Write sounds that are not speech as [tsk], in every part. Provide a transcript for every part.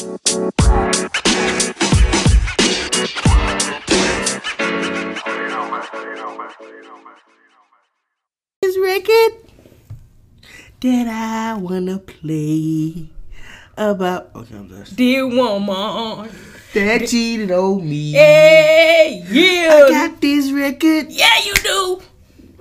This record that I wanna play about. Okay, I'm done. Dear woman. That cheated on me. Hey, I got this record Yeah, you do.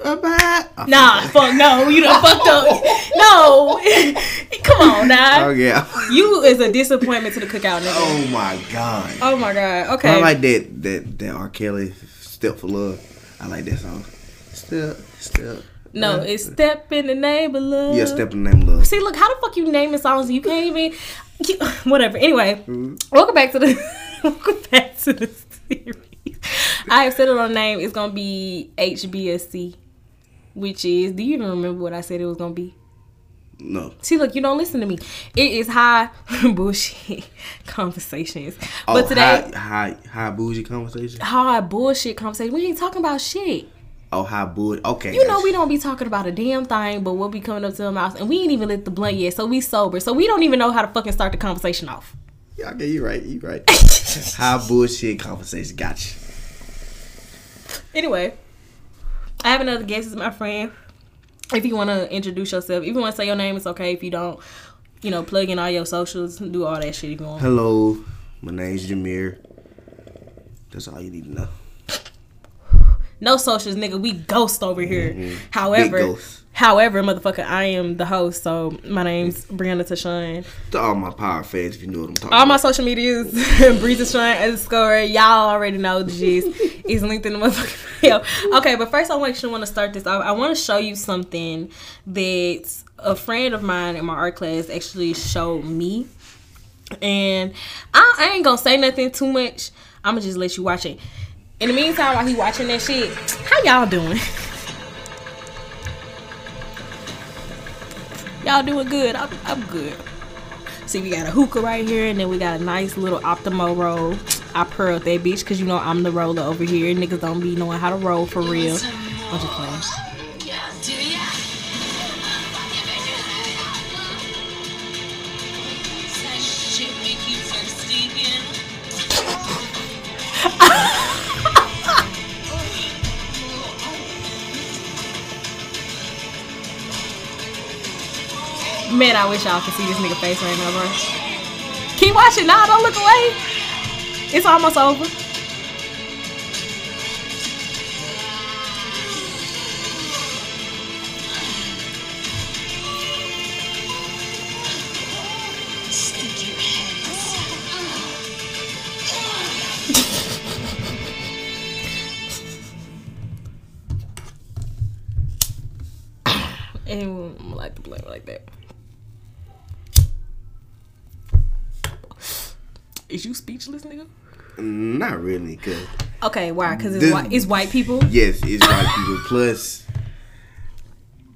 About. Nah, [laughs] fuck no. You done fucked up. No. [laughs] Come on now. Oh yeah. You is a disappointment to the cookout nigga. Oh my god. Oh my god. Okay. I like that that that R. Kelly "Step for Love." I like that song. Step, step. no, uh, it's step in the name of love. yeah, step in the name of love. See, look, how the fuck you name naming songs you can't even you- [laughs] whatever. Anyway, Mm-hmm. welcome back to the welcome back to the series. I have settled on name. It's gonna be HBSC, which is. Do you even remember what I said it was gonna be? No. See, look, you don't listen to me. It is high [laughs] bullshit conversations. Oh, but today, high, high, high bougie conversation. high bullshit conversation. We ain't talking about shit. Oh, high bougie. Okay. You know we don't be talking about a damn thing, but we'll be coming up to the mouth, and we ain't even lit the blunt yet, so we sober, so we don't even know how to fucking start the conversation off. Yeah, okay, you right. You right. [laughs] high bullshit conversation. Gotcha. Anyway, I have another guest. Is my friend. If you want to introduce yourself, if you want to say your name, it's okay. If you don't, you know, plug in all your socials, do all that shit if you want. Hello, my name's Jameer. That's all you need to know. No socials, nigga. We ghost over here. Mhm. Big However, however, motherfucker, I am the host. So my name's mm. Brianna Tashawn. To all my power fans, if you know what I'm talking All my social medias, [laughs] Breeze Tashawn underscore. Y'all already know the gist. [laughs] It's linked in the motherfucking bio. Okay, but first I actually want to start this. I, I want to show you something that a friend of mine in my art class actually showed me. And I, I ain't gonna say nothing too much. I'm gonna just let you watch it. In the meantime, while he watching that shit, how y'all doing? [laughs] y'all doing good? I'm, I'm good. See, we got a hookah right here, and then we got a nice little Optimo roll. I pearled that bitch because you know I'm the roller over here. Niggas don't be knowing how to roll for real. I'm just playing. [laughs] Man, I wish y'all could see this nigga face right now, bro. Keep watching now. Don't look away. It's almost over. I'm like to blame like that. Is you speechless, nigga? Not really, cause Okay, why? Because it's This- white. It's white people. yes, it's white people. Plus,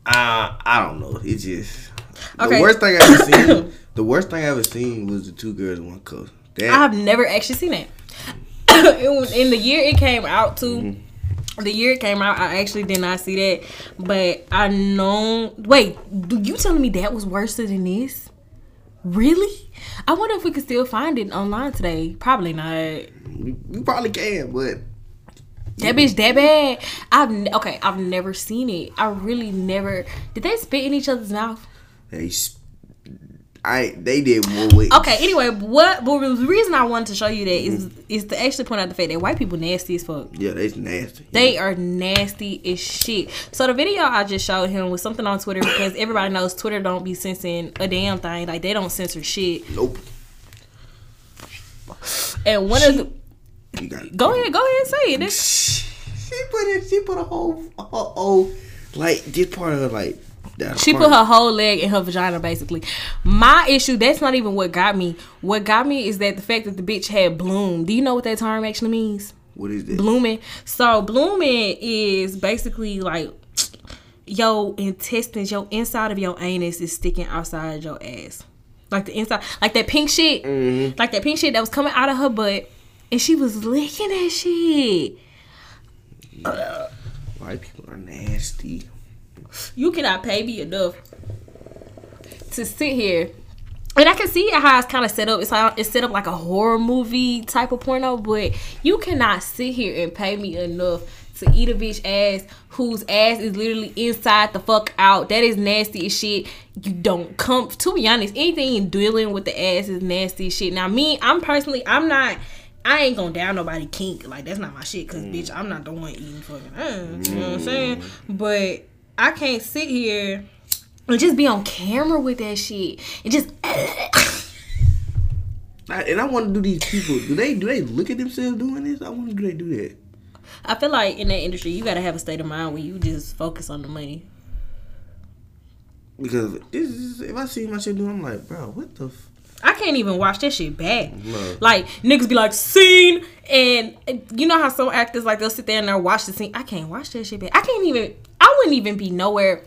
I I don't know. It's just Okay. the worst thing I ever seen. [coughs] the worst thing I ever seen was the two girls in one cup. That I have never actually seen that. [coughs] it was in the year it came out too. Mm-hmm. The year it came out, I actually did not see that, but I know. Wait, do you telling me that was worse than this? Really? I wonder if we could still find it online today. Probably not. we, we probably can, but That bitch that bad. I've okay. I've never seen it. I really never. Did they spit in each other's mouth? they s- I they did more with Okay. Anyway, what? But the reason I wanted to show you that is is to actually point out the fact that white people nasty as fuck. Yeah, they nasty. They are nasty as shit. So the video I just showed him was something on Twitter because everybody knows Twitter don't be censoring a damn thing. Like they don't censor shit. Nope. And one of the go ahead, go ahead and say it. She put it. She put a whole, a whole, whole like this part of like. That She put her whole leg in her vagina, basically. My issue, that's not even what got me. What got me is that the fact that the bitch had bloom. Do you know what that term actually means? What is this? Blooming. So blooming is basically like your intestines, your inside of your anus is sticking outside your ass. Like the inside, like that pink shit, Mm-hmm. like that pink shit that was coming out of her butt, and she was licking that shit. White people are nasty. You cannot pay me enough to sit here and I can see how it's kind of set up. It's like, it's set up like a horror movie type of porno, but you cannot sit here and pay me enough to eat a bitch ass whose ass is literally inside the fuck out. That is nasty as shit. You don't come to be honest, anything dealing with the ass is nasty as shit. Now me, I'm personally I'm not I ain't gonna down nobody kink. Like that's not my shit. Cause mm. bitch, I'm not the one eating fucking ass. You know what I'm saying? Mm. But I can't sit here and just be on camera with that shit and just. and I want to do these people. Do they do they look at themselves doing this? I want to do they do that. I feel like in that industry, you gotta have a state of mind where you just focus on the money. Because this is, if I see my shit doing, I'm like, bro, what the. F- I can't even watch that shit back. No. Like niggas be like scene, and uh, you know how some actors like they'll sit there and they'll watch the scene. I can't watch that shit back. I can't even. I wouldn't even be nowhere.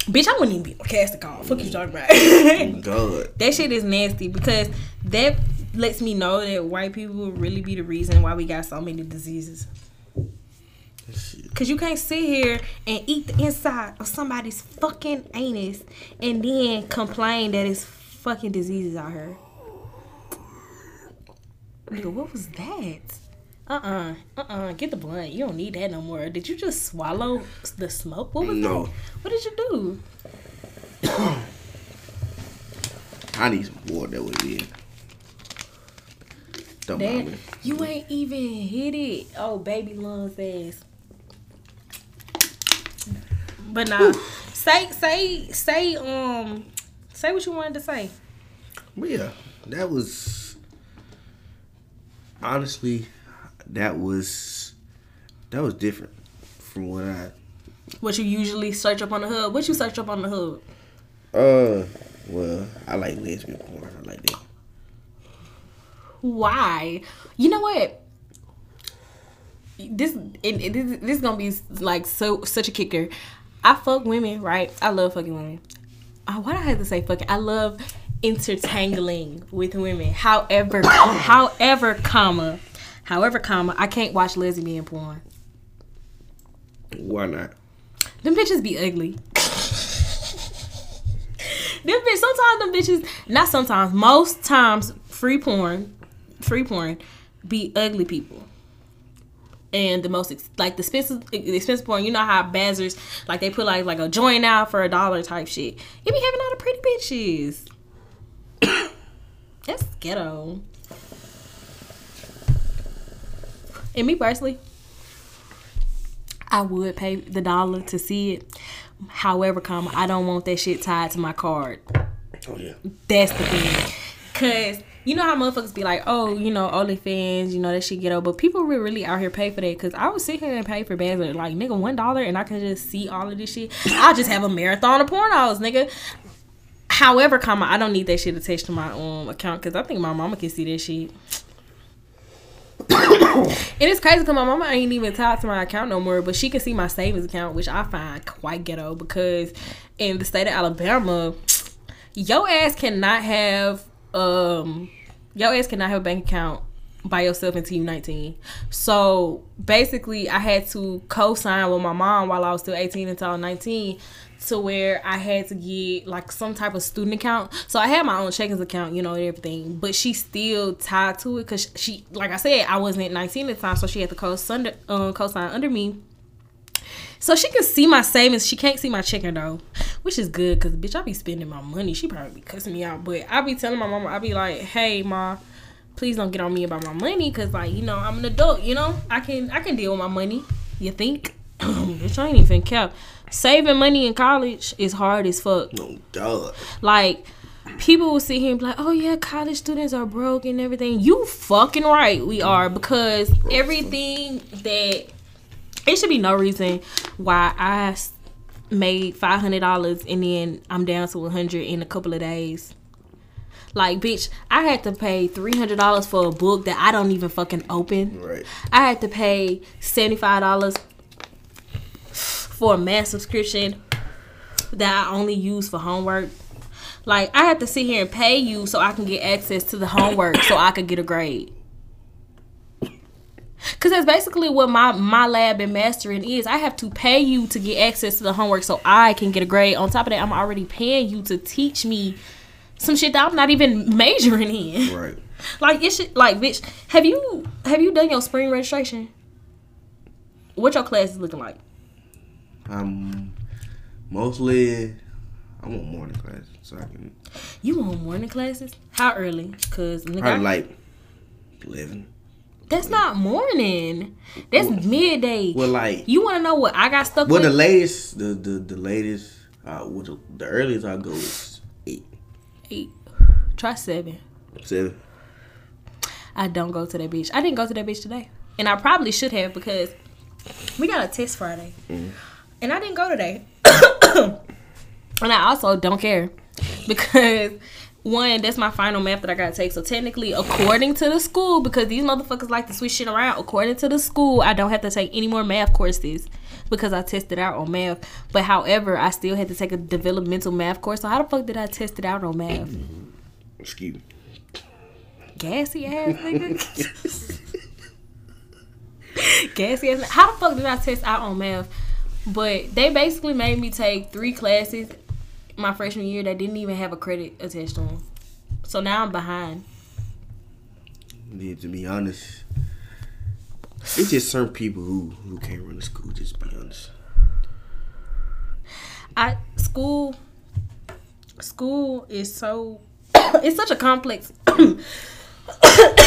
Bitch, I wouldn't even be on casting call. Fuck you talking about? [laughs] God. That shit is nasty because that lets me know that white people really be the reason why we got so many diseases. Cause you can't sit here and eat the inside of somebody's fucking anus and then complain that it's fucking diseases out here. Nigga, what was that? Uh uh-uh, uh get the blunt. You don't need that no more. Did you just swallow the smoke? What was no. that? What did you do? [coughs] I need some water. That would be it. Don't Dad, mind You ain't even hit it. Oh, baby lungs ass. But nah, say say say um say what you wanted to say. But yeah, that was honestly that was that was different from what I what you usually search up on the hood. What you search up on the hood? Uh, well, I like lesbian porn. I like that. Why? You know what? This it, it, this, this is gonna be like so such a kicker. I fuck women, right? I love fucking women. Uh, why do I have to say fucking? I love intertangling with women. However, [coughs] however, comma, however, comma, I can't watch lesbian porn. Why not? Them bitches be ugly. them bitch. Sometimes them bitches. Not sometimes. Most times, free porn, free porn, be ugly people and the most like the expensive the expensive porn. You know how Brazzers like they put like like a joint out for a dollar type shit. You be having all the pretty bitches. [coughs] That's ghetto. And me personally, I would pay the dollar to see it. However, come I don't want that shit tied to my card. Oh yeah. That's the thing. Cause you know how motherfuckers be like, oh, you know, OnlyFans, you know, that shit over. But people really, really out here pay for that. Cause I would sit here and pay for bands like, nigga, one dollar and I can just see all of this shit. I'll just have a marathon of pornos, nigga. However, comma, I don't need that shit attached to my um account because I think my mama can see that shit. [coughs] and it's crazy because my mama ain't even tied to my account no more, but she can see my savings account, which I find quite ghetto because in the state of Alabama, your ass cannot have um your ass cannot have a bank account by yourself until you're 19. So basically, I had to co-sign with my mom while I was still 18 until I was 19 to where I had to get like some type of student account. So I had my own checkings account, you know, and everything. But she still tied to it because she, like I said, I wasn't 19 at the time, so she had to co-sign, uh, co-sign under me. So she can see my savings. She can't see my checking though, which is good because bitch, I be spending my money. She probably be cussing me out, but I be telling my mama, I be like, hey ma, please don't get on me about my money because like you know I'm an adult. You know I can I can deal with my money. You think? [clears throat] bitch, I ain't even care. Saving money in college is hard as fuck. No duh. Like people will sit here and be like, "Oh yeah, college students are broke and everything." You fucking right, we are because everything that it should be no reason why I made five hundred dollars and then I'm down to a hundred in a couple of days. Like, bitch, I had to pay three hundred dollars for a book that I don't even fucking open. Right. I had to pay seventy five dollars for a math subscription that I only use for homework. Like, I had to sit here and pay you so I can get access to the homework so I could get a grade. Cause that's basically what my my MyLab and Mastering is. I have to pay you to get access to the homework so I can get a grade. On top of that, I'm already paying you to teach me some shit that I'm not even majoring in. Right. [laughs] Like it should like bitch, have you have you done your spring registration? What your class is looking like? Um, mostly I want morning classes so I can You want morning classes? How early? Cause nigga, probably I- like eleven. That's not morning. That's midday. Well, like You want to know what I got stuck well, the latest, the the the latest, uh, well, the, the earliest I go is eight, Eight. Try seven. seven. I don't go to that beach. I didn't go to that beach today, and I probably should have because we got a test Friday, and I didn't go today. [coughs] and I also don't care because one, that's my final math that I gotta take. So technically, according to the school, because these motherfuckers like to switch shit around, according to the school, I don't have to take any more math courses because I tested out on math. But however, I still had to take a developmental math course. So how the fuck did I test it out on math? Excuse me. Gassy ass nigga. Gassy ass. How the fuck did I test out on math? But they basically made me take three classes my freshman year that didn't even have a credit attached to them. So now I'm behind. Yeah, to be honest, it's just certain people who who can't run the school. Just be honest. I school school is so [coughs] it's such a complex [coughs]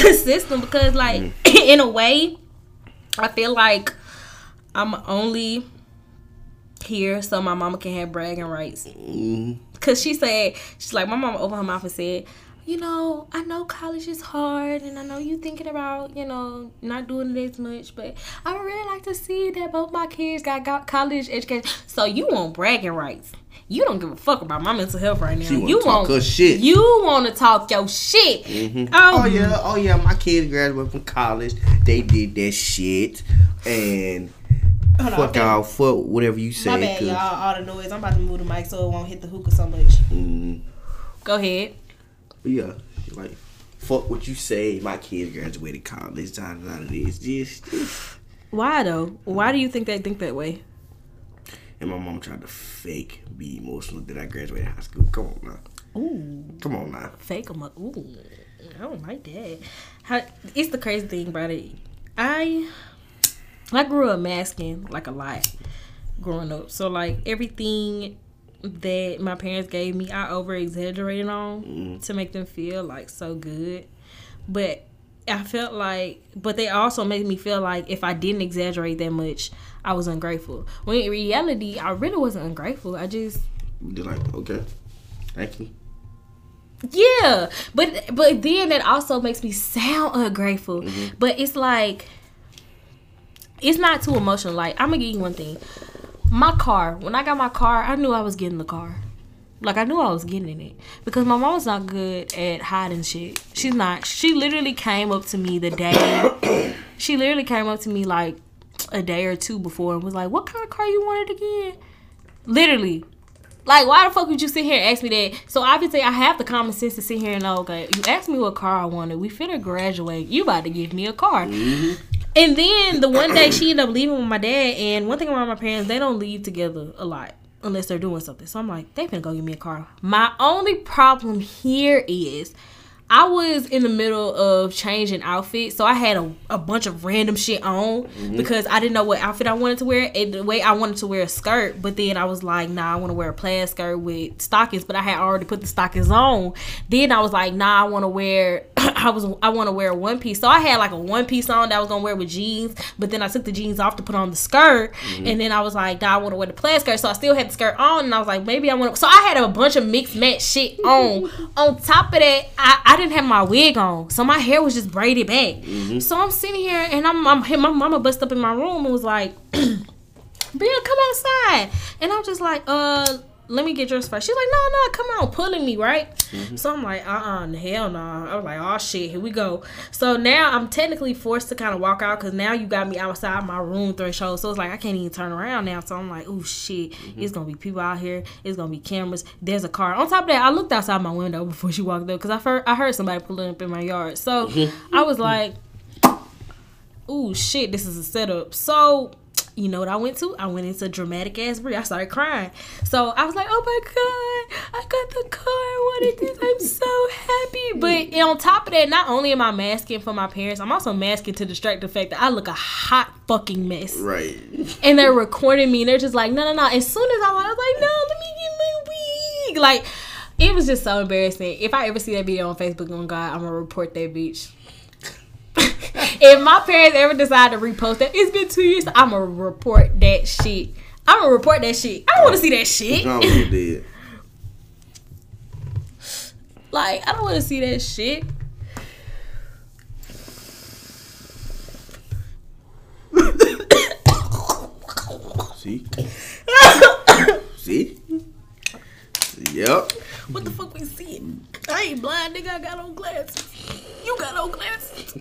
system because like mm. [coughs] in a way I feel like I'm only here so my mama can have bragging rights. Mm, Cause she said she's like my mama opened her mouth and said, you know, I know college is hard and I know you thinking about, you know, not doing it as much, but I would really like to see that both my kids got, got college education. So you want bragging rights. You don't give a fuck about my mental health right now. She wanna you talk her shit. You want to talk your shit. mhm. Oh, Oh yeah, oh yeah. My kids graduated from college. They did that shit and Hold fuck okay. out, fuck whatever you say. My bad, 'cause, y'all. All the noise. I'm about to move the mic so it won't hit the hookah so much. mm, Go ahead. yeah, like fuck what you say. My kids graduated college. Da, da, da, this, this, this. Why though? Why do you think they think that way? And my mom tried to fake be emotional that I graduated high school. Come on now. Ooh. Come on now. fake them up. Ooh, I don't like that. How, it's the crazy thing about it. I I grew up masking like a lot growing up. So like everything that my parents gave me, I over exaggerated on mm-hmm. to make them feel like so good. But I felt like, but they also made me feel like if I didn't exaggerate that much, I was ungrateful. When in reality, I really wasn't ungrateful. I just They're like, okay, thank you. Yeah, but but then that also makes me sound ungrateful. Mm-hmm. But it's like it's not too emotional. Like I'm gonna give you one thing. My car, when I got my car, I knew I was getting the car. Like I knew I was getting in it because my mom's not good at hiding shit. She's not. She literally came up to me the day. [coughs] she literally came up to me like a day or two before and was like, "What kind of car you wanted again?" Literally, like, why the fuck would you sit here and ask me that? So obviously, I have the common sense to sit here and know, okay, you asked me what car I wanted. We finna graduate. You about to give me a car. Mm-hmm. And then the one day she ended up leaving with my dad. And one thing about my parents, they don't leave together a lot unless they're doing something. So I'm like, they finna go give me a car. My only problem here is. I was in the middle of changing outfits, so I had a, a bunch of random shit on mm-hmm. because I didn't know what outfit I wanted to wear. And the way I wanted to wear a skirt, but then I was like, nah, I want to wear a plaid skirt with stockings, but I had already put the stockings on. Then I was like, nah, I want to wear, [clears throat] I was, I want to wear a one piece. So I had like a one piece on that I was gonna wear with jeans, but then I took the jeans off to put on the skirt, and then I was like, nah, I want to wear the plaid skirt. So I still had the skirt on, and I was like, maybe I want. to So I had a bunch of mixed match shit on. [laughs] on top of that, I, I didn't have my wig on, so my hair was just braided back. So I'm sitting here, and I'm, I'm my mama bust up in my room and was like, [clears throat] "Bria, come outside," and I'm just like, "Uh." Let me get yours first. She's like, no, no, come on, pulling me, right? So I'm like, uh uh hell no. I was like, oh shit, here we go. So now I'm technically forced to kind of walk out because now you got me outside my room threshold. So it's like, I can't even turn around now. So I'm like, oh shit, it's gonna be people out here. It's gonna be cameras. There's a car. On top of that, I looked outside my window before she walked up because I heard, I heard somebody pulling up in my yard. So I was like, oh shit, this is a setup. So you know what I went to? I went into dramatic ass Brie. I started crying. So I was like, oh my God, I got the car. I wanted this. I'm so happy. But on top of that, not only am I masking for my parents, I'm also masking to distract the fact that I look a hot fucking mess. Right. And they're recording me and they're just like, no, no, no. As soon as I was, I was like, no, let me get my wig. Like, it was just so embarrassing. If I ever see that video on Facebook, oh on God, I'm gonna report that bitch. If my parents ever decide to repost that, it's been two years. I'm gonna report that shit. I'm gonna report that shit. I don't want to see that shit. Was. [laughs] Like I don't want to see that shit. See? [coughs] See? Yep. What the fuck we seeing? I ain't blind, nigga. I got on glasses. You got on glasses.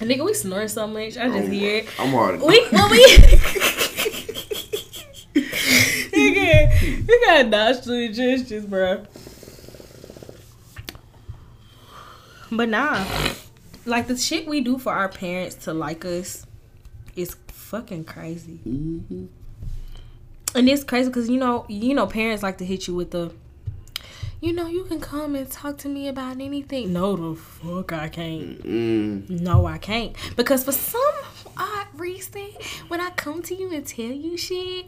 Nigga, we snore so much. I just hear it. I'm hard. We, well, we. nigga, you got nostril gestures, bro. But nah, like the shit we do for our parents to like us is fucking crazy. Mm-hmm. And it's crazy because you know, you know, parents like to hit you with the, you know, you can come and talk to me about anything. No, the fuck I can't. Mm. No, I can't. Because for some odd reason, when I come to you and tell you shit,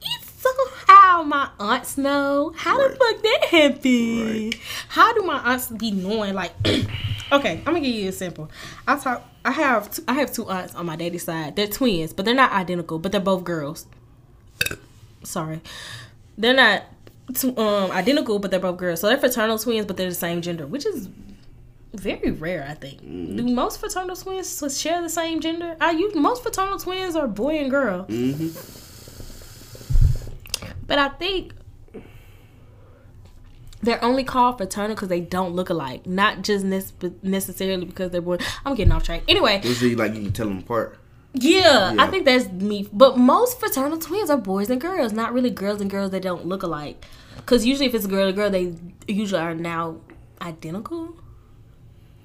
it's somehow my aunts know. How the Right. fuck that happened? Right. How do my aunts be knowing? Like, [clears throat] okay, I'm gonna give you a simple. I talk. I have two, I have two aunts on my daddy's side. They're twins, but they're not identical. But they're both girls. Sorry, they're not um identical, but they're both girls. So they're fraternal twins, but they're the same gender, which is very rare. I think. Do most fraternal twins share the same gender? I use most fraternal twins are boy and girl. Mm-hmm. But I think they're only called fraternal because they don't look alike, not just nec- necessarily because they're boy. I'm getting off track. Anyway, Let's like you can tell them apart. Yeah, I think that's me. But most fraternal twins are boys and girls, not really girls and girls that don't look alike. Because usually, if it's a girl and girl, they usually are now identical.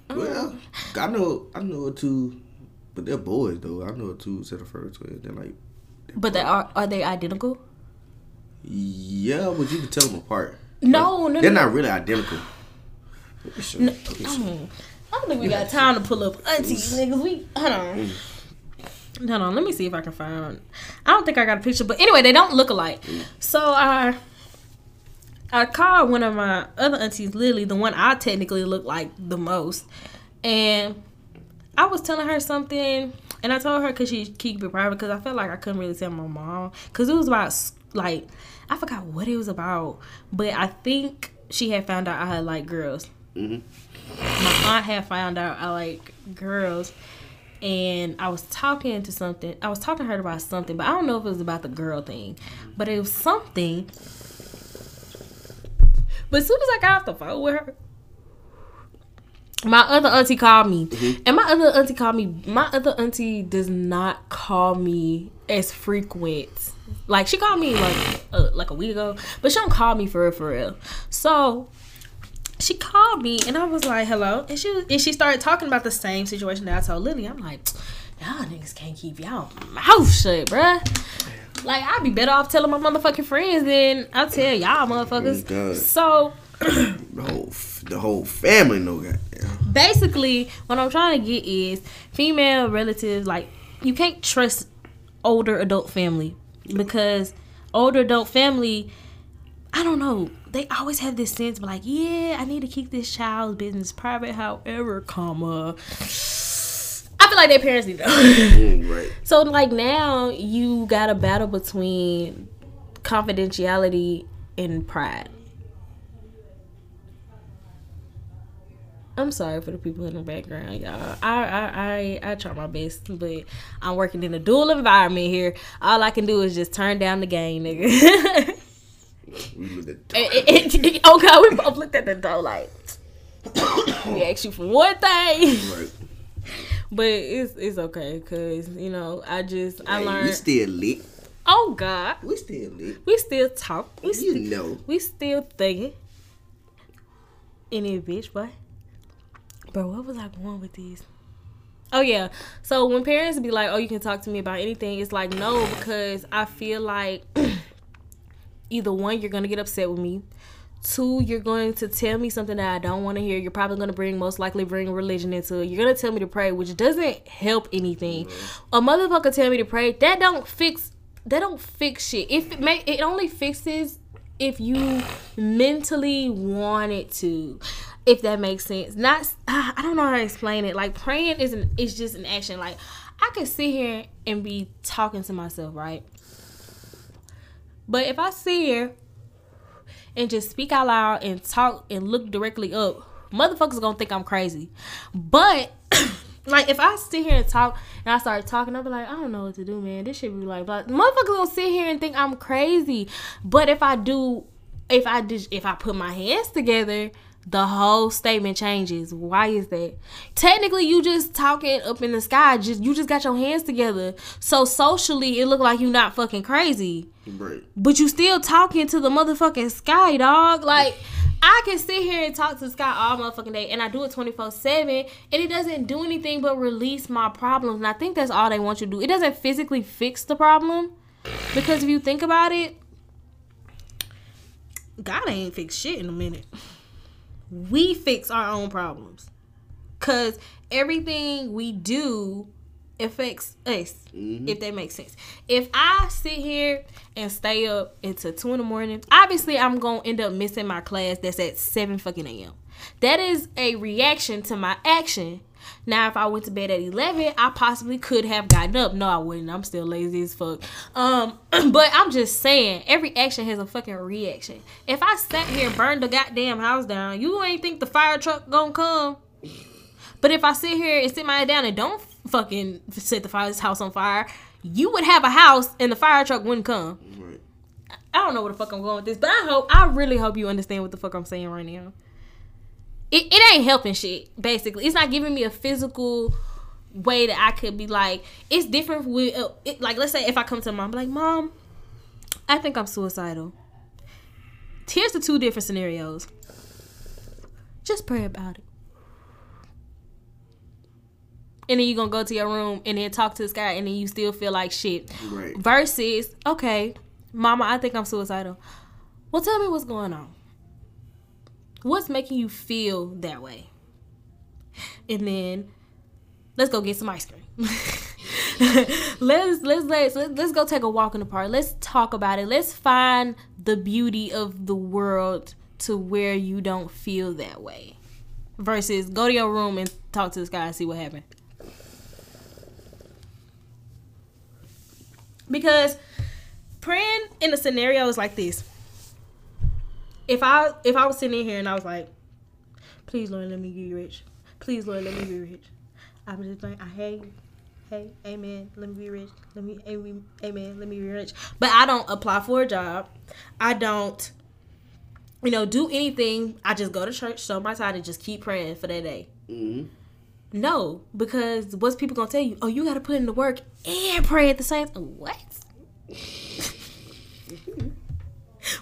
Well, I know, I know two, but they're boys though. I know two set of first twins. They're like, But they are are they identical? yeah, but you can tell them apart. No, no, They're no. not really identical. Let me show you. Let me show you. Mm. I don't think we got time to pull up aunties, niggas. We hold on. Hold on, let me see if I can find. I don't think I got a picture, but anyway, they don't look alike. So I, I called one of my other aunties, Lily, the one I technically look like the most, and I was telling her something, and I told her because she keep it private because I felt like I couldn't really tell my mom because it was about like I forgot what it was about, but I think she had found out I had like girls Mhm. my aunt had found out I like girls, and I was talking to something. I was talking to her about something, but I don't know if it was about the girl thing, but it was something. But as soon as I got off the phone with her, my other auntie called me, and my other auntie called me. My other auntie does not call me as frequent. Like she called me like uh, like a week ago, but she don't call me for real for real. So she called me and I was like, hello. And she was, and she started talking about the same situation that I told Lily. I'm like, y'all niggas can't keep y'all mouth shut, bruh. Like, I'd be better off telling my motherfucking friends than I tell y'all motherfuckers. Oh, so [clears throat] The whole, the whole family know goddamn. basically, what I'm trying to get is female relatives, like, you can't trust older adult family because older adult family, I don't know, they always have this sense of like, yeah, I need to keep this child's business private, however, comma. I feel like their parents need to. Mm, [laughs] right. so, like, now you got a battle between confidentiality and pride. I'm sorry for the people in the background, y'all. I I I, I try my best, but I'm working in a dual environment here. All I can do is just turn down the game, nigga. [laughs] We look at It- it- it- oh god, we both looked at the door like [coughs] we asked you for one thing, right. but it's it's okay because you know I just I Hey, we still lit. oh god, We still lit. we still talk. We You still know. we still thinking. Any bitch, boy. Bro, what was I going with these? Oh yeah. So when parents be like, "Oh, you can talk to me about anything," it's like no, because I feel like [clears throat] either one, you're gonna get upset with me. Two, you're going to tell me something that I don't want to hear. You're probably going to bring, most likely, bring religion into it. You're going to tell me to pray, which doesn't help anything. Mm-hmm. A motherfucker tell me to pray, that don't fix, that don't fix shit. If it make, it only fixes if you mentally want it to. If that makes sense. Not, I don't know how to explain it. Like praying isn't, it's just an action. Like I can sit here and be talking to myself, right? But if I sit here and just speak out loud and talk and look directly up, motherfuckers gonna think I'm crazy. But [clears throat] like if I sit here and talk and I start talking, I'll be like, I don't know what to do, man. This should be like, but motherfuckers gonna sit here and think I'm crazy. But if I do, if I if I put my hands together, the whole statement changes. Why is that? Technically, you just talking up in the sky. Just you just got your hands together. So socially, it look like you not fucking crazy. Right. But you still talking to the motherfucking sky, dog. Like I can sit here and talk to the sky all motherfucking day, and I do it twenty four seven, and it doesn't do anything but release my problems. And I think that's all they want you to do. It doesn't physically fix the problem, because if you think about it, God ain't fix shit in a minute we fix our own problems. Cause everything we do affects us, mm-hmm. if that makes sense. If I sit here and stay up until two in the morning, obviously I'm gonna end up missing my class that's at seven fucking AM. That is a reaction to my action now, if I went to bed at 11, I possibly could have gotten up. No, I wouldn't. I'm still lazy as fuck. Um, [clears throat] but I'm just saying, every action has a fucking reaction. If I sat here and burned the goddamn house down, you ain't think the fire truck gonna come. But if I sit here and sit my head down and don't fucking set the fire, house on fire, you would have a house and the fire truck wouldn't come. Right. I don't know where the fuck I'm going with this, but I hope, I really hope you understand what the fuck I'm saying right now it, it ain't helping shit basically. It's not giving me a physical way that i could be like it's different with uh, it, like let's say if i come to mom I'm like mom i think i'm suicidal. Here's the two different scenarios. Just pray about it. And then you're gonna go to your room and then talk to this guy and then you still feel like shit. Right. versus okay mama i think i'm suicidal. Well tell me what's going on What's making you feel that way? And then let's go get some ice cream. [laughs] let's, let's let's let's go take a walk in the park. Let's talk about it. Let's find the beauty of the world to where you don't feel that way. Versus go to your room and talk to this guy and see what happened. Because praying in a scenario is like this if I if I was sitting in here and I was like, please Lord, let me be rich. Please Lord, let me be rich. I'm just like, I hey, hey, amen. Let me be rich. Let me amen. Let me be rich. But I don't apply for a job. I don't, you know, do anything. I just go to church, show my time, and just keep praying for that day. Mm-hmm. No, because what's people gonna tell you? Oh, you got to put in the work and pray at the same. What? [laughs]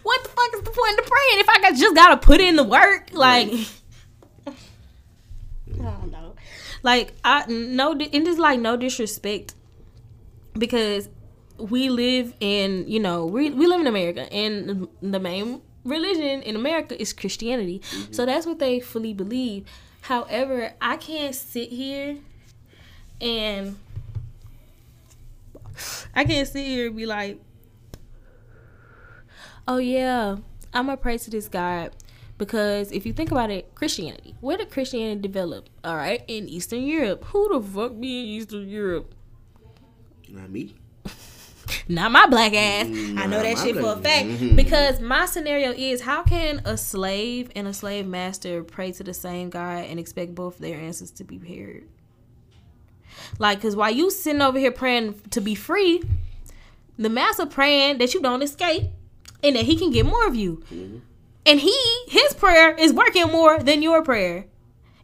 what fuck is the point of praying if I just gotta put in the work? Like, [laughs] I don't know. Like, I no, and just like no disrespect, because we live in you know we we live in America and the main religion in America is Christianity, mm-hmm. so that's what they fully believe. However, I can't sit here and I can't sit here and be like oh yeah, I'm gonna pray to this God because if you think about it, Christianity, where did Christianity develop? All right, in Eastern Europe. Who the fuck be in Eastern Europe? Not me. [laughs] Not my black ass. I know that shit for a fact. Mm-hmm. Because my scenario is how can a slave and a slave master pray to the same God and expect both their answers to be heard? Like, because while you sitting over here praying to be free, the master praying that you don't escape and that he can get more of you. Mm-hmm. And he, his prayer is working more than your prayer.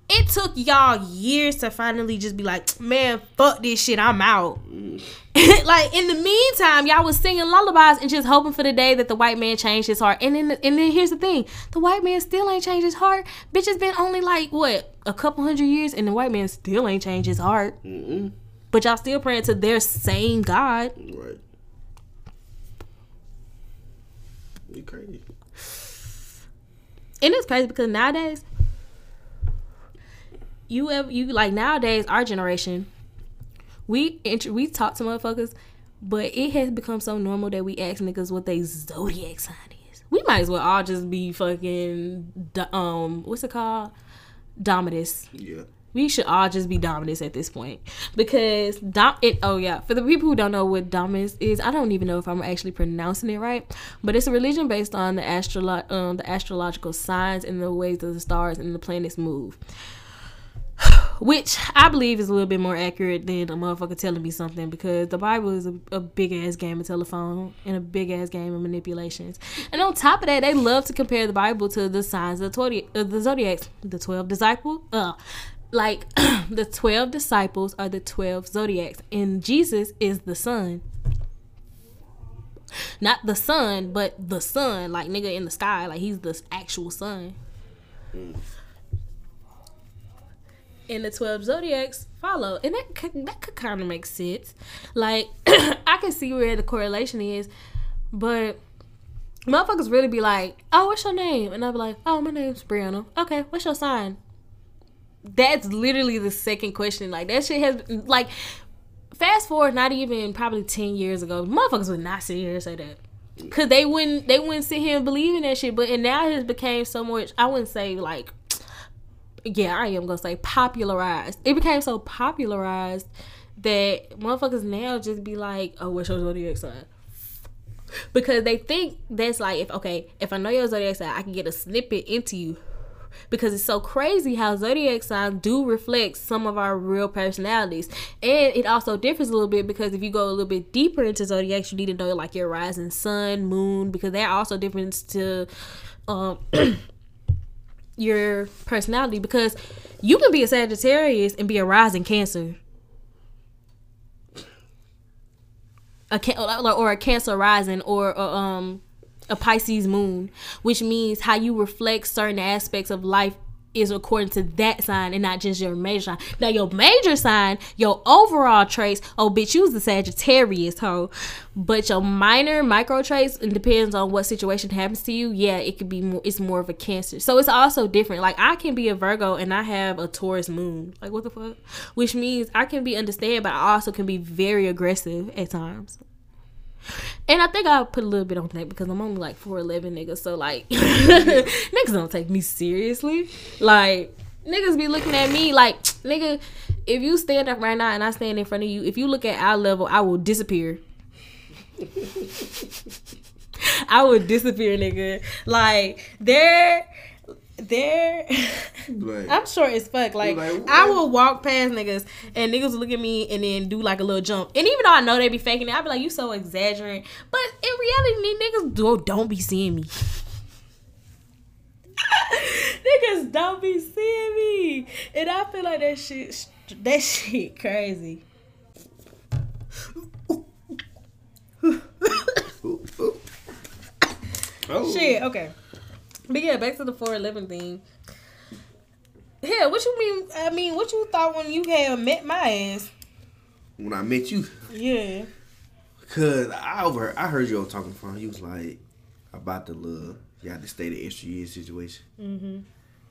It took y'all years to finally just be like, man, fuck this shit, I'm out. Mm. [laughs] like in the meantime, y'all was singing lullabies and just hoping for the day that the white man changed his heart. And then, and then here's the thing: the white man still ain't changed his heart. Bitch, it's been only like what a couple hundred years, and the white man still ain't changed his heart. Mm-mm. But y'all still praying to their same God. Right. You crazy. And it's crazy because nowadays, you ever you like nowadays our generation, we int- we talk to motherfuckers, but it has become so normal that we ask niggas what they zodiac sign is. We might as well all just be fucking um what's it called, Dominus. Yeah. We should all just be Dominus at this point because dom. It, oh yeah, for the people who don't know what Dominus is, I don't even know if I'm actually pronouncing it right, but it's a religion based on the astrolo- um, the astrological signs and the ways that the stars and the planets move. [sighs] Which I believe is a little bit more accurate than a motherfucker telling me something because the Bible is a, a big ass game of telephone and a big ass game of manipulations. And on top of that, they love to compare the Bible to the signs of the, twelve, uh, the zodiacs, the twelve disciples. Uh, like [clears throat] the 12 disciples are the 12 zodiacs and jesus is the sun. Not the sun but the sun. Like nigga in the sky like he's the actual sun. And the 12 zodiacs follow and that could, that could kind of make sense. Like [clears throat] i can see where the correlation is but motherfuckers really be like oh what's your name? And i'll be like oh my name's brianna. Okay what's your sign that's literally the second question. Like that shit has like fast forward not even probably ten years ago, motherfuckers would not sit here and say that. Cause they wouldn't they wouldn't sit here and believe in that shit. But and now it has became so much I wouldn't say like yeah, I am gonna say popularized. It became so popularized that motherfuckers now just be like, Oh, what's your zodiac sign? Because they think that's like if okay, if I know your zodiac sign, I can get a snippet into you because it's so crazy how zodiac signs do reflect some of our real personalities. And it also differs a little bit because if you go a little bit deeper into zodiacs you need to know like your rising sun moon because they're also different to um [clears throat] your personality. Because you can be a sagittarius and be a rising cancer. A can- or a cancer rising or a, um a Pisces moon, which means how you reflect certain aspects of life is according to that sign and not just your major sign. Now your major sign, your overall traits, oh bitch, you was the Sagittarius, ho. But your minor micro traits, it depends on what situation happens to you. Yeah, it could be more it's more of a cancer. So it's also different. Like I can be a Virgo and I have a Taurus moon. Like what the fuck? Which means I can be understand, but I also can be very aggressive at times. And I think I'll put a little bit on that because I'm only like 4'11 niggas. So, like, [laughs] niggas don't take me seriously. Like, niggas be looking at me like, [tsk] nigga, if you stand up right now and I stand in front of you, if you look at eye level, I will disappear. [laughs] I would disappear, nigga. Like, there there Like, [laughs] I'm short as fuck. Like, Like, I will walk past niggas and niggas look at me and then do like a little jump. And even though I know they be faking it, I be like, you so exaggerating. But in reality, niggas do, don't be seeing me. [laughs] niggas don't be seeing me. And I feel like that shit that shit crazy. [laughs] oh, Shit, okay. But yeah, back to the 411 thing. Yeah, what you mean? I mean, what you thought when you had met my ass? When I met you, Yeah. cause I over I heard you all talking from. You was like about the little you had to stay the extra year situation, Mm-hmm.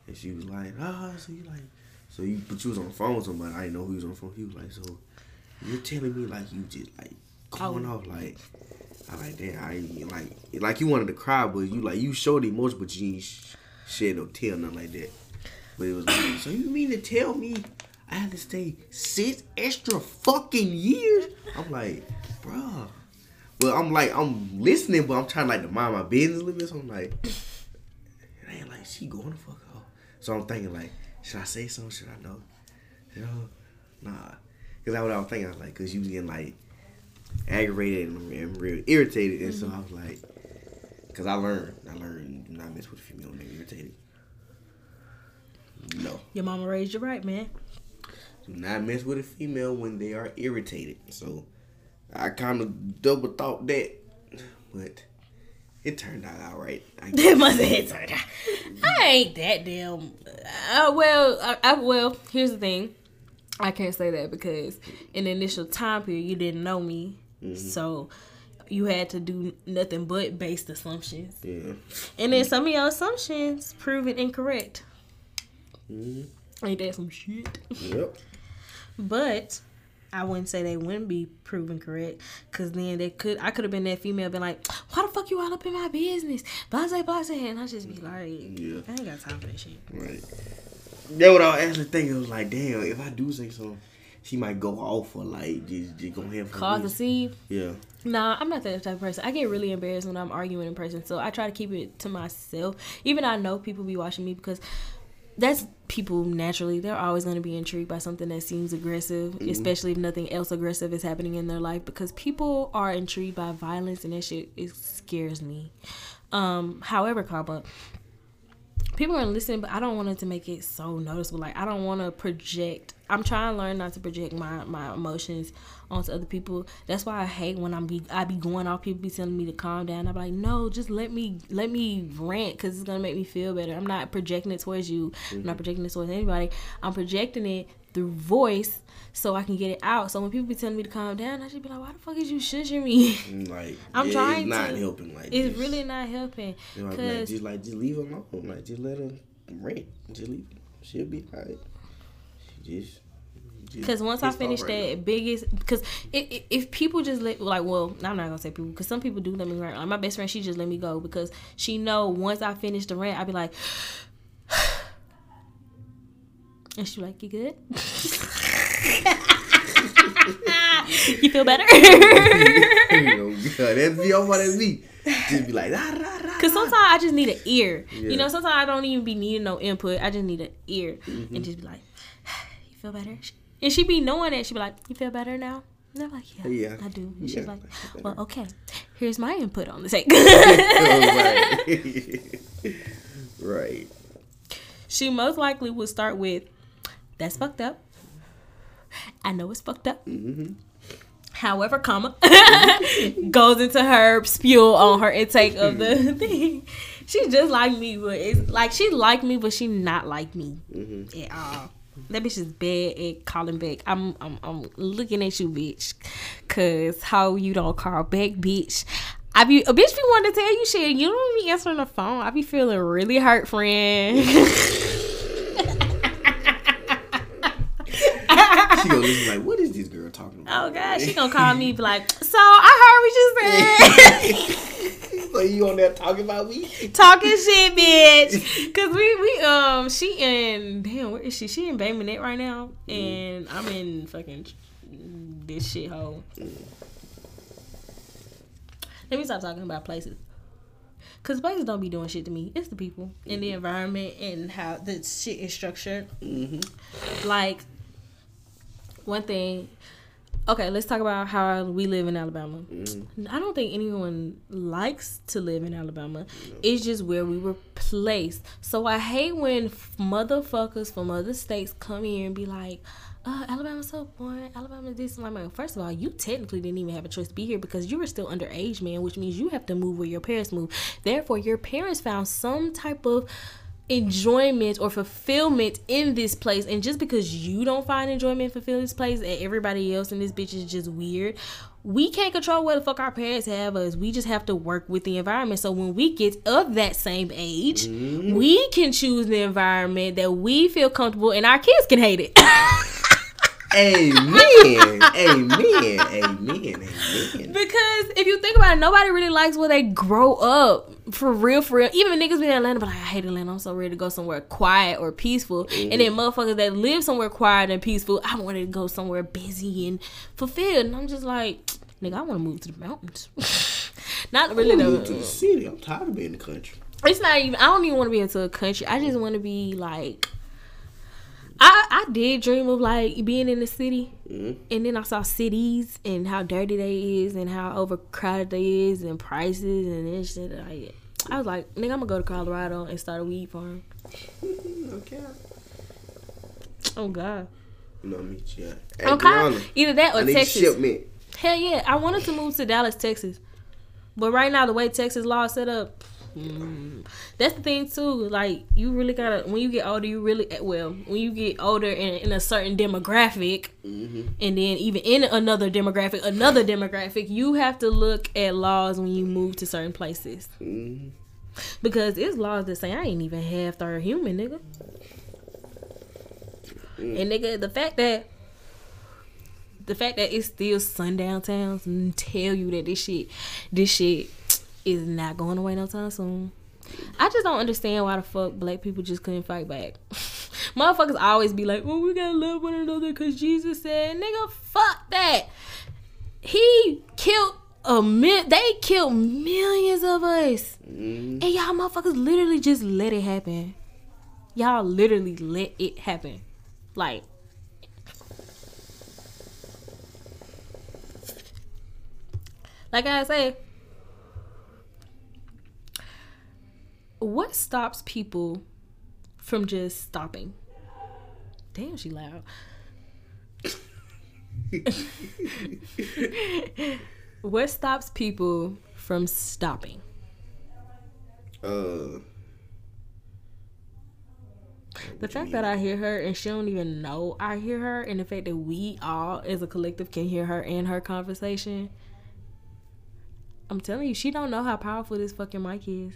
and she was like, ah, so you like, so you but you was on the phone with somebody. I didn't know who was on the phone. He was like, so you're telling me like you just like going Oh. off like. I like that. I like like you wanted to cry, but you like you showed emotion, but you ain't shed no tear, nothing like that. But it was like, so you mean to tell me I had to stay six extra fucking years? I'm like, bruh. Well, I'm like, I'm listening, but I'm trying like to mind my business a little bit. So I'm like, [sniffs] it ain't like she going to fuck off. So I'm thinking like, should I say something? Should I know? You know, nah. Cause that's what I was thinking. I was like, cause you was getting like aggravated and, and real irritated, and so I was like, cause I learned, I learned not mess with a female when they're irritated. No. Your mama raised you right, man. Do not mess with a female when they are irritated. So I kind of double thought that, but it turned out all right. That must have turned out. I ain't that damn. Uh, well, I, I, well, here's the thing. I can't say that because in the initial time period, you didn't know me, so you had to do nothing but based assumptions, Yeah. and then some of your assumptions proven incorrect. Mhm. Ain't that some shit? Yep. But I wouldn't say they wouldn't be proven correct, cause then they could. I could have been that female, been like, "Why the fuck you all up in my business?" Blase, blase, and I just be like, Yeah. "I ain't got time for that shit." Right. That what I was actually thinking. I was like, damn, if I do say something, she might go off or like just, just go ahead for Cause a see, Yeah. Nah, I'm not that type of person. I get really embarrassed when I'm arguing in person, so I try to keep it to myself. Even I know people be watching me because that's people naturally. They're always going to be intrigued by something that seems aggressive, especially if nothing else aggressive is happening in their life. Because people are intrigued by violence, and that shit it scares me. Um, however, comma, people are listening, but I don't want it to make it so noticeable. Like I don't want to project. I'm trying to learn not to project my my emotions onto other people. That's why I hate when I'm be I be going off. People be telling me to calm down. I'm like, no, just let me let me rant because it's gonna make me feel better. I'm not projecting it towards you. I'm not mm-hmm. projecting it towards anybody. I'm projecting it through voice so I can get it out. So when people be telling me to calm down, I should be like, why the fuck is you shushing me? Mm, like [laughs] I'm yeah, trying it's not to. helping. Like it's just- really not helping. You know, like, just like just leave her alone. Like just let her rant. Just leave. She'll be alright. Just. Because once I finish right that biggest, because if, people just let like, well, I'm not gonna say people, because some people do let me rant. Like my best friend, she just let me go because she know once I finish the rant, I be like, [sighs] and she like, you good? [laughs] you feel better? now. you know, yeah, that's me. I'm that's me. Just be like, rah, rah, rah. Cause sometimes I just need an ear. Yeah. You know, sometimes I don't even be needing no input. I just need an ear Mm-hmm. and just be like, "You feel better?" And she be knowing that she be like, "You feel better now?" And I'm like, "Yeah, Yeah. I do." And she's like, "Well, okay. Here's my input on the take." [laughs] right. [laughs] right. she most likely would start with, "That's fucked up." I know it's fucked up. Mm-hmm. However, comma [laughs] goes into her spew on her intake of the thing. She's just like me, but it's like she like me, but she not like me Mm-hmm. at all. That bitch is bad at calling back. I'm I'm I'm looking at you, bitch, cause how you don't call back, bitch. I be a bitch be wanting to tell you shit. You don't be answering the phone. I be feeling really hurt, friend. [laughs] She gonna listen like, what is this girl talking about? oh god, she gonna call me be like, so I heard what you said. [laughs] [laughs] so you on there talking about me? talking shit, bitch. Cause we we um she in damn where is she? She in Bay Minette right now, and I'm in fucking this shithole. Let me stop talking about places. Cause places don't be doing shit to me. It's the people and the environment and how the shit is structured. Mm-hmm. Like one thing. Okay, let's talk about how we live in Alabama. Mm-hmm. I don't think anyone likes to live in Alabama. It's just where we were placed. So I hate when motherfuckers from other states come here and be like, uh, Alabama's so boring. Alabama this. I'm like, first of all, you technically didn't even have a choice to be here because you were still underage, man, which means you have to move where your parents move. Therefore, your parents found some type of enjoyment or fulfillment in this place. And just because you don't find enjoyment and fulfill this place and everybody else in this bitch is just weird we can't control what the fuck our parents have us. We just have to work with the environment. So when we get of that same age mm-hmm. we can choose the environment that we feel comfortable and our kids can hate it [laughs] Amen. Amen. Amen. Amen. Because if you think about it, nobody really likes where they grow up. For real, for real. Even niggas be in Atlanta, but like, I hate Atlanta. I'm so ready to go somewhere quiet or peaceful. And then mm-hmm. motherfuckers that live somewhere quiet and peaceful, I wanted to go somewhere busy and fulfilled. And I'm just like, nigga, I want to move to the mountains. [laughs] Not really I moved to the. the city. I'm tired of being in the country. It's not even. I don't even want to be into a country. I just want to be like. I I did dream of like being in the city, Mhm. and then I saw cities and how dirty they is and how overcrowded they is and prices and this shit. Like, I was like, nigga, I'm gonna go to Colorado and start a weed farm. [laughs] Okay. Oh God. You know me, yeah. Hey, I'm kind Brianna, either that I or need Texas. shipment. Hell yeah, I wanted to move to Dallas, Texas, but right now the way Texas law is set up, Mm. That's the thing too. Like you really gotta when you get older, you really well when you get older in, in a certain demographic, Mm-hmm. and then even in another demographic, another demographic, you have to look at laws when you move to certain places Mm-hmm. because it's laws that say I ain't even half third human, nigga. And nigga, the fact that the fact that it's still sundown towns and tell you that this shit, this shit is not going away no time soon. I just don't understand why the fuck black people just couldn't fight back. [laughs] Motherfuckers always be like, "Well, we gotta love one another," cause Jesus said, "Nigga, fuck that." He killed a mil- They killed millions of us, Mm-hmm. and y'all motherfuckers literally just let it happen. Y'all literally let it happen, like. Like I say, what stops people from just stopping? Damn, she loud. [laughs] what stops people from stopping? Uh. The fact that I hear her and she don't even know I hear her, and the fact that we all as a collective can hear her and her conversation. I'm telling you, she don't know how powerful this fucking mic is.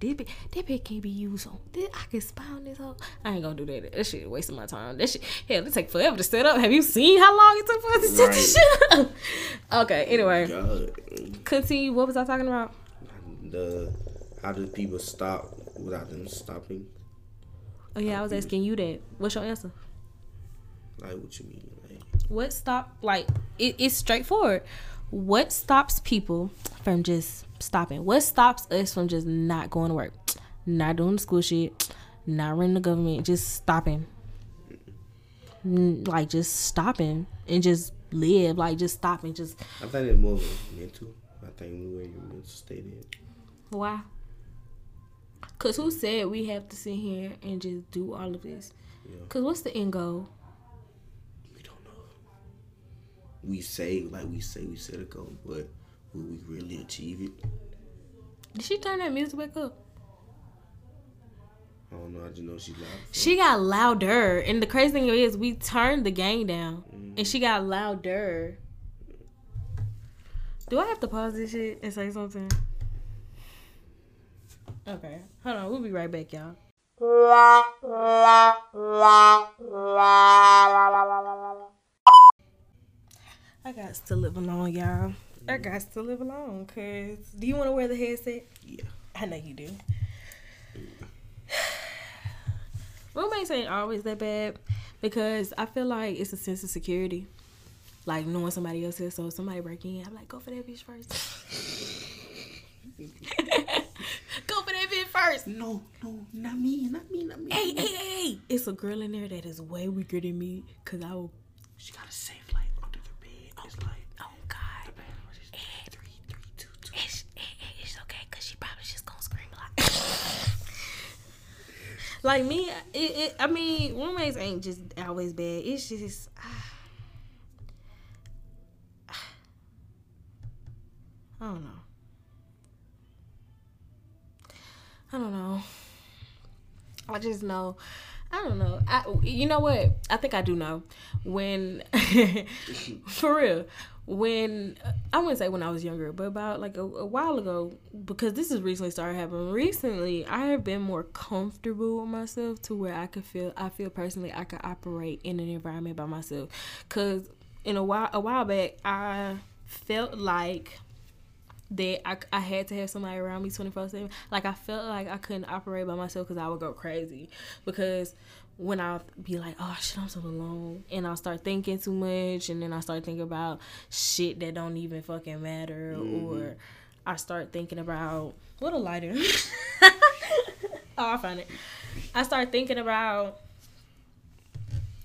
This bit, that bit can't be used on. This, I can spy on this whole. I ain't gonna do that. That shit wasting my time. That shit, hell, it take forever to set up. Have you seen how long it took for us to set this shit up? Okay, anyway, oh God. continue. What was I talking about? The how do people stop without them stopping? Oh yeah, I was asking you that. What's your answer? Like what you mean? Like what stop like it, it's straightforward what stops people from just stopping what stops us from just not going to work [tsk] not doing the school shit [tsk] not running the government just stopping like just stopping and just live like just stopping just I think it's more mental. I think we where your mental state is. why because who said we have to sit here and just do all of this Yeah. because what's the end goal We don't know. We say like we say we set a goal, but will we really achieve it? did she turn that music back up I don't know. I just know she's loud. She got louder, and the crazy thing is, we turned the game down, and mm. she got louder. Do I have to pause this shit and say something? Okay, hold on. We'll be right back, y'all. I got still living on, y'all. I got to live alone, cause do you want to wear the headset? Yeah. I know you do. Roommates ain't always that bad because I feel like it's a sense of security. Like knowing somebody else is so if somebody break in, I'm like, go for that bitch first. [laughs] go for that bitch first. No, no, not me, not me, not me. Hey, hey, hey, hey. It's a girl in there that is way weaker than me because I will. She got a safe light under the bed. It's like Oh, God. the bed was just three, three, two, two. It's, it, it- it's okay because she probably just gonna scream a lot. Like me, it, it, I mean, roommates ain't just always bad. It's just. I don't know. I don't know. I just know. I don't know. I, you know what? I think I do know. When, [laughs] for real, when I wouldn't say when I was younger, but about like a, a while ago, because this has recently started happening. Recently, I have been more comfortable with myself to where I could feel. I feel personally I could operate in an environment by myself. Cause in a while, a while back, I felt like that I, I had to have somebody around me 24 7 like i felt like i couldn't operate by myself because i would go crazy because when i'll be like oh shit i'm so alone and i'll start thinking too much and then i start thinking about shit that don't even fucking matter mm-hmm. or i start thinking about what a lighter [laughs] oh i find it i start thinking about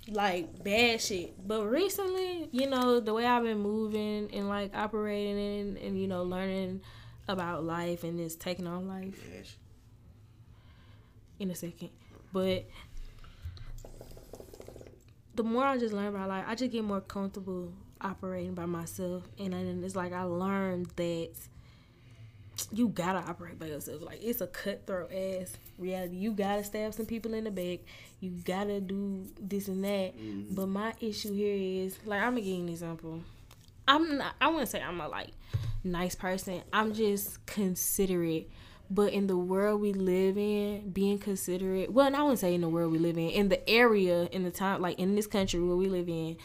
like bad shit. But recently, you know, the way I've been moving and like operating and, and you know, learning about life and just taking on life Yes. in a second. But the more I just learn about life, I just get more comfortable operating by myself. And then it's like I learned that you gotta operate by yourself. Like it's a cutthroat ass reality. You gotta stab some people in the back. You gotta do this and that. Mm-hmm. But my issue here is like I'm gonna give you an example. I'm not. I wouldn't say I'm a like nice person. I'm just considerate. But in the world we live in, being considerate. Well, I wouldn't say in the world we live in. In the area, in the time, like in this country where we live in,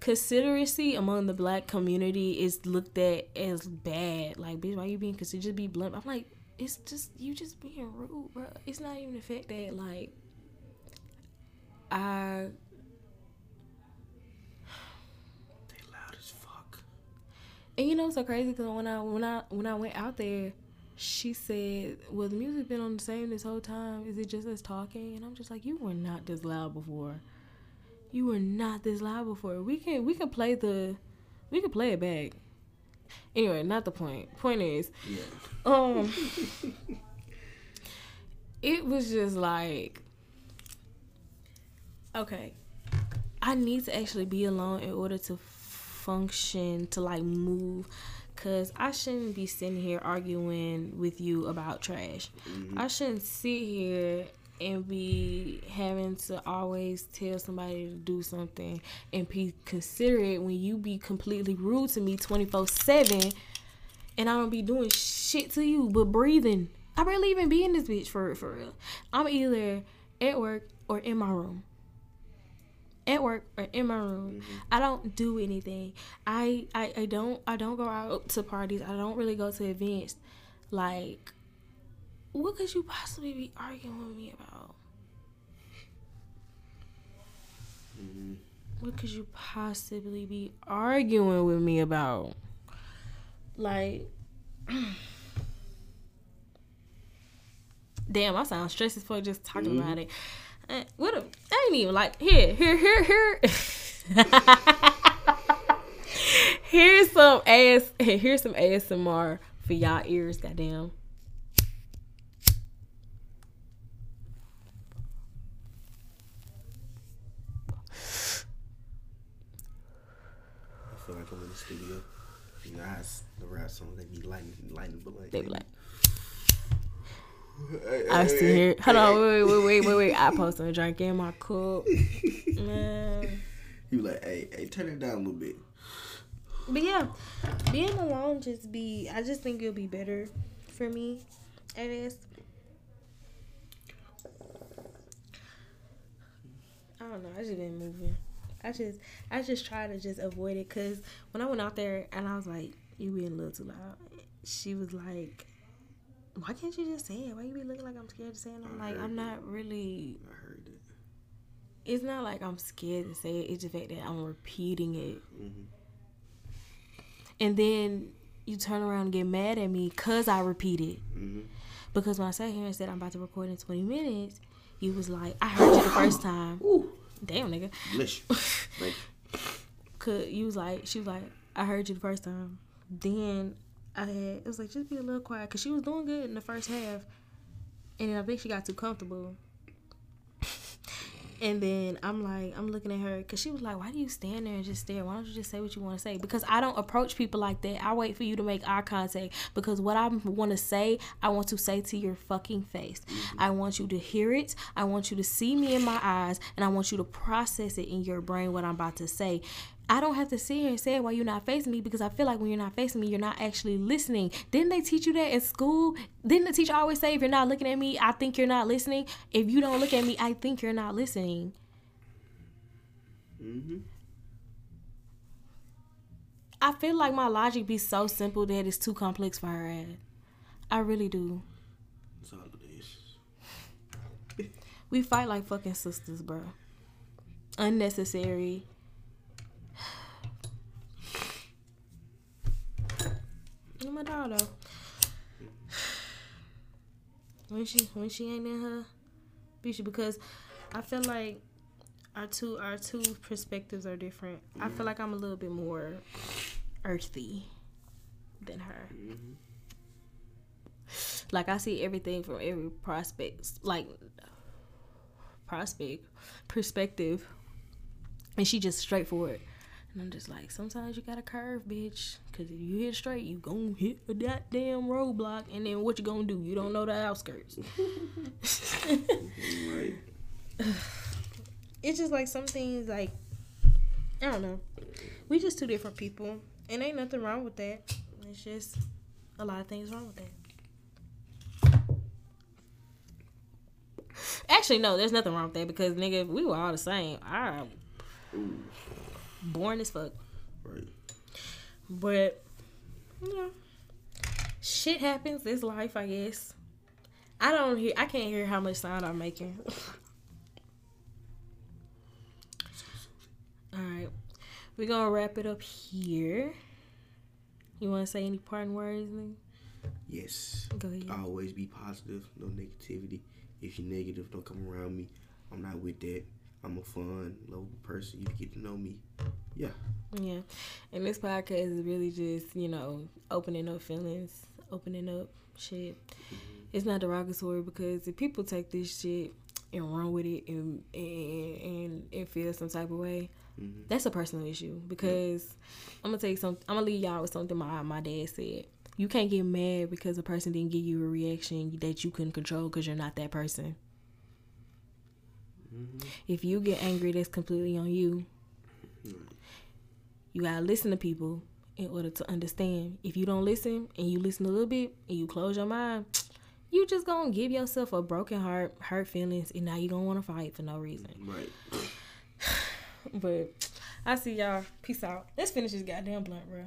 consideracy among the black community is looked at as bad. Like, bitch, why you being considerate? Just be blunt. I'm like, it's just you just being rude, bro. It's not even the fact that like I They loud as fuck. and you know it's so crazy because when I when I when I went out there, she said, "Well, the music been on the same this whole time. Is it just us talking?" And I'm just like, "You were not this loud before. You were not this loud before. We can we can play the, we can play it back." Anyway, not the point. Point is, Yeah. um, [laughs] it was just like, okay, I need to actually be alone in order to function, to like move, cause I shouldn't be sitting here arguing with you about trash. Mm-hmm. I shouldn't sit here and be having to always tell somebody to do something and be considerate when you be completely rude to me 24 7 and I don't be doing shit to you but breathing. I barely even be in this bitch for for real. I'm either at work or in my room. At work or in my room. Mm-hmm. I don't do anything. I, I I don't I don't go out to parties. I don't really go to events. Like what could you possibly be arguing with me about? Mm-hmm. What could you possibly be arguing with me about? Like, [clears throat] damn, I sound stressed as fuck just talking about mm-hmm. it. Uh, what? A, I ain't even like here, here, here, here. [laughs] here's some ass. Here's some ASMR for y'all ears. Goddamn. I feel like I'm in the studio. You know, the rap songs they be lightning, lightning, but like They be like, I hey, still hey, hear. Hold on, wait, wait, wait, wait, wait. I posted a drink in my cup. Man. You like, hey, hey, turn it down a little bit. But yeah, being alone just be. I just think it'll be better for me. It is. I don't know. I just been moving. I just, I just try to just avoid it. Cause when I went out there and I was like, "You being a little too loud," she was like, "Why can't you just say it? Why you be looking like I'm scared to say it?" I'm like, "I'm not really." I heard it. It's not like I'm scared to say it. It's the fact that I'm repeating it. Mhm. And then you turn around and get mad at me because I repeated. Mhm. Because when I sat here and said I'm about to record in 20 minutes, you was like, I heard you the first [coughs] time. Ooh, Damn, nigga. bless [laughs] you. Cause you was like, she was like, I heard you the first time. Then I had, it was like, just be a little quiet. Cause she was doing good in the first half. And then I think she got too comfortable. [laughs] And then I'm like, I'm looking at her because she was like, Why do you stand there and just stare? Why don't you just say what you want to say? Because I don't approach people like that. I wait for you to make eye contact because what I want to say, I want to say to your fucking face. I want you to hear it. I want you to see me in my eyes and I want you to process it in your brain what I'm about to say. I don't have to sit here and say why you're not facing me because I feel like when you're not facing me, you're not actually listening. Didn't they teach you that in school? Didn't the teacher always say, if you're not looking at me, I think you're not listening? If you don't look at me, I think you're not listening. Mm-hmm. I feel like my logic be so simple that it's too complex for her ass. I really do. That's all it is. We fight like fucking sisters, bro. Unnecessary. My dog though. When she when she ain't in her because I feel like our two our two perspectives are different. I feel like I'm a little bit more earthy than her. Mm-hmm. Like I see everything from every prospect, like prospect perspective, and she just straightforward. And I'm just like, sometimes you gotta curve, bitch. Cause if you hit straight, you gon' hit a goddamn roadblock. And then what you gonna do? You don't know the outskirts. [laughs] Right. [sighs] it's just like some things like I don't know. We just two different people. And ain't nothing wrong with that. It's just a lot of things wrong with that. Actually, no, there's nothing wrong with that because nigga, we were all the same. I Ooh. Born as fuck. Right. But you know, shit happens. It's life, I guess. I don't hear. I can't hear how much sound I'm making. [laughs] All right, we're gonna wrap it up here. You want to say any parting words? Nigga? Yes. Go ahead. Always be positive. No negativity. If you're negative, don't come around me. I'm not with that. I'm a fun, lovable person. You get to know me. Yeah. Yeah, and this podcast is really just you know opening up feelings, opening up shit. It's not derogatory because if people take this shit and run with it and and and, and feel some type of way, Mhm. that's a personal issue. Because I'm gonna tell you something. I'm gonna leave y'all with something my my dad said. You can't get mad because a person didn't give you a reaction that you couldn't control because you're not that person. If you get angry, that's completely on you. You gotta listen to people in order to understand. If you don't listen and you listen a little bit and you close your mind, you just gonna give yourself a broken heart, hurt feelings, and now you gonna wanna fight for no reason. Right. [sighs] But I see y'all. Peace out. Let's finish this goddamn blunt, bro.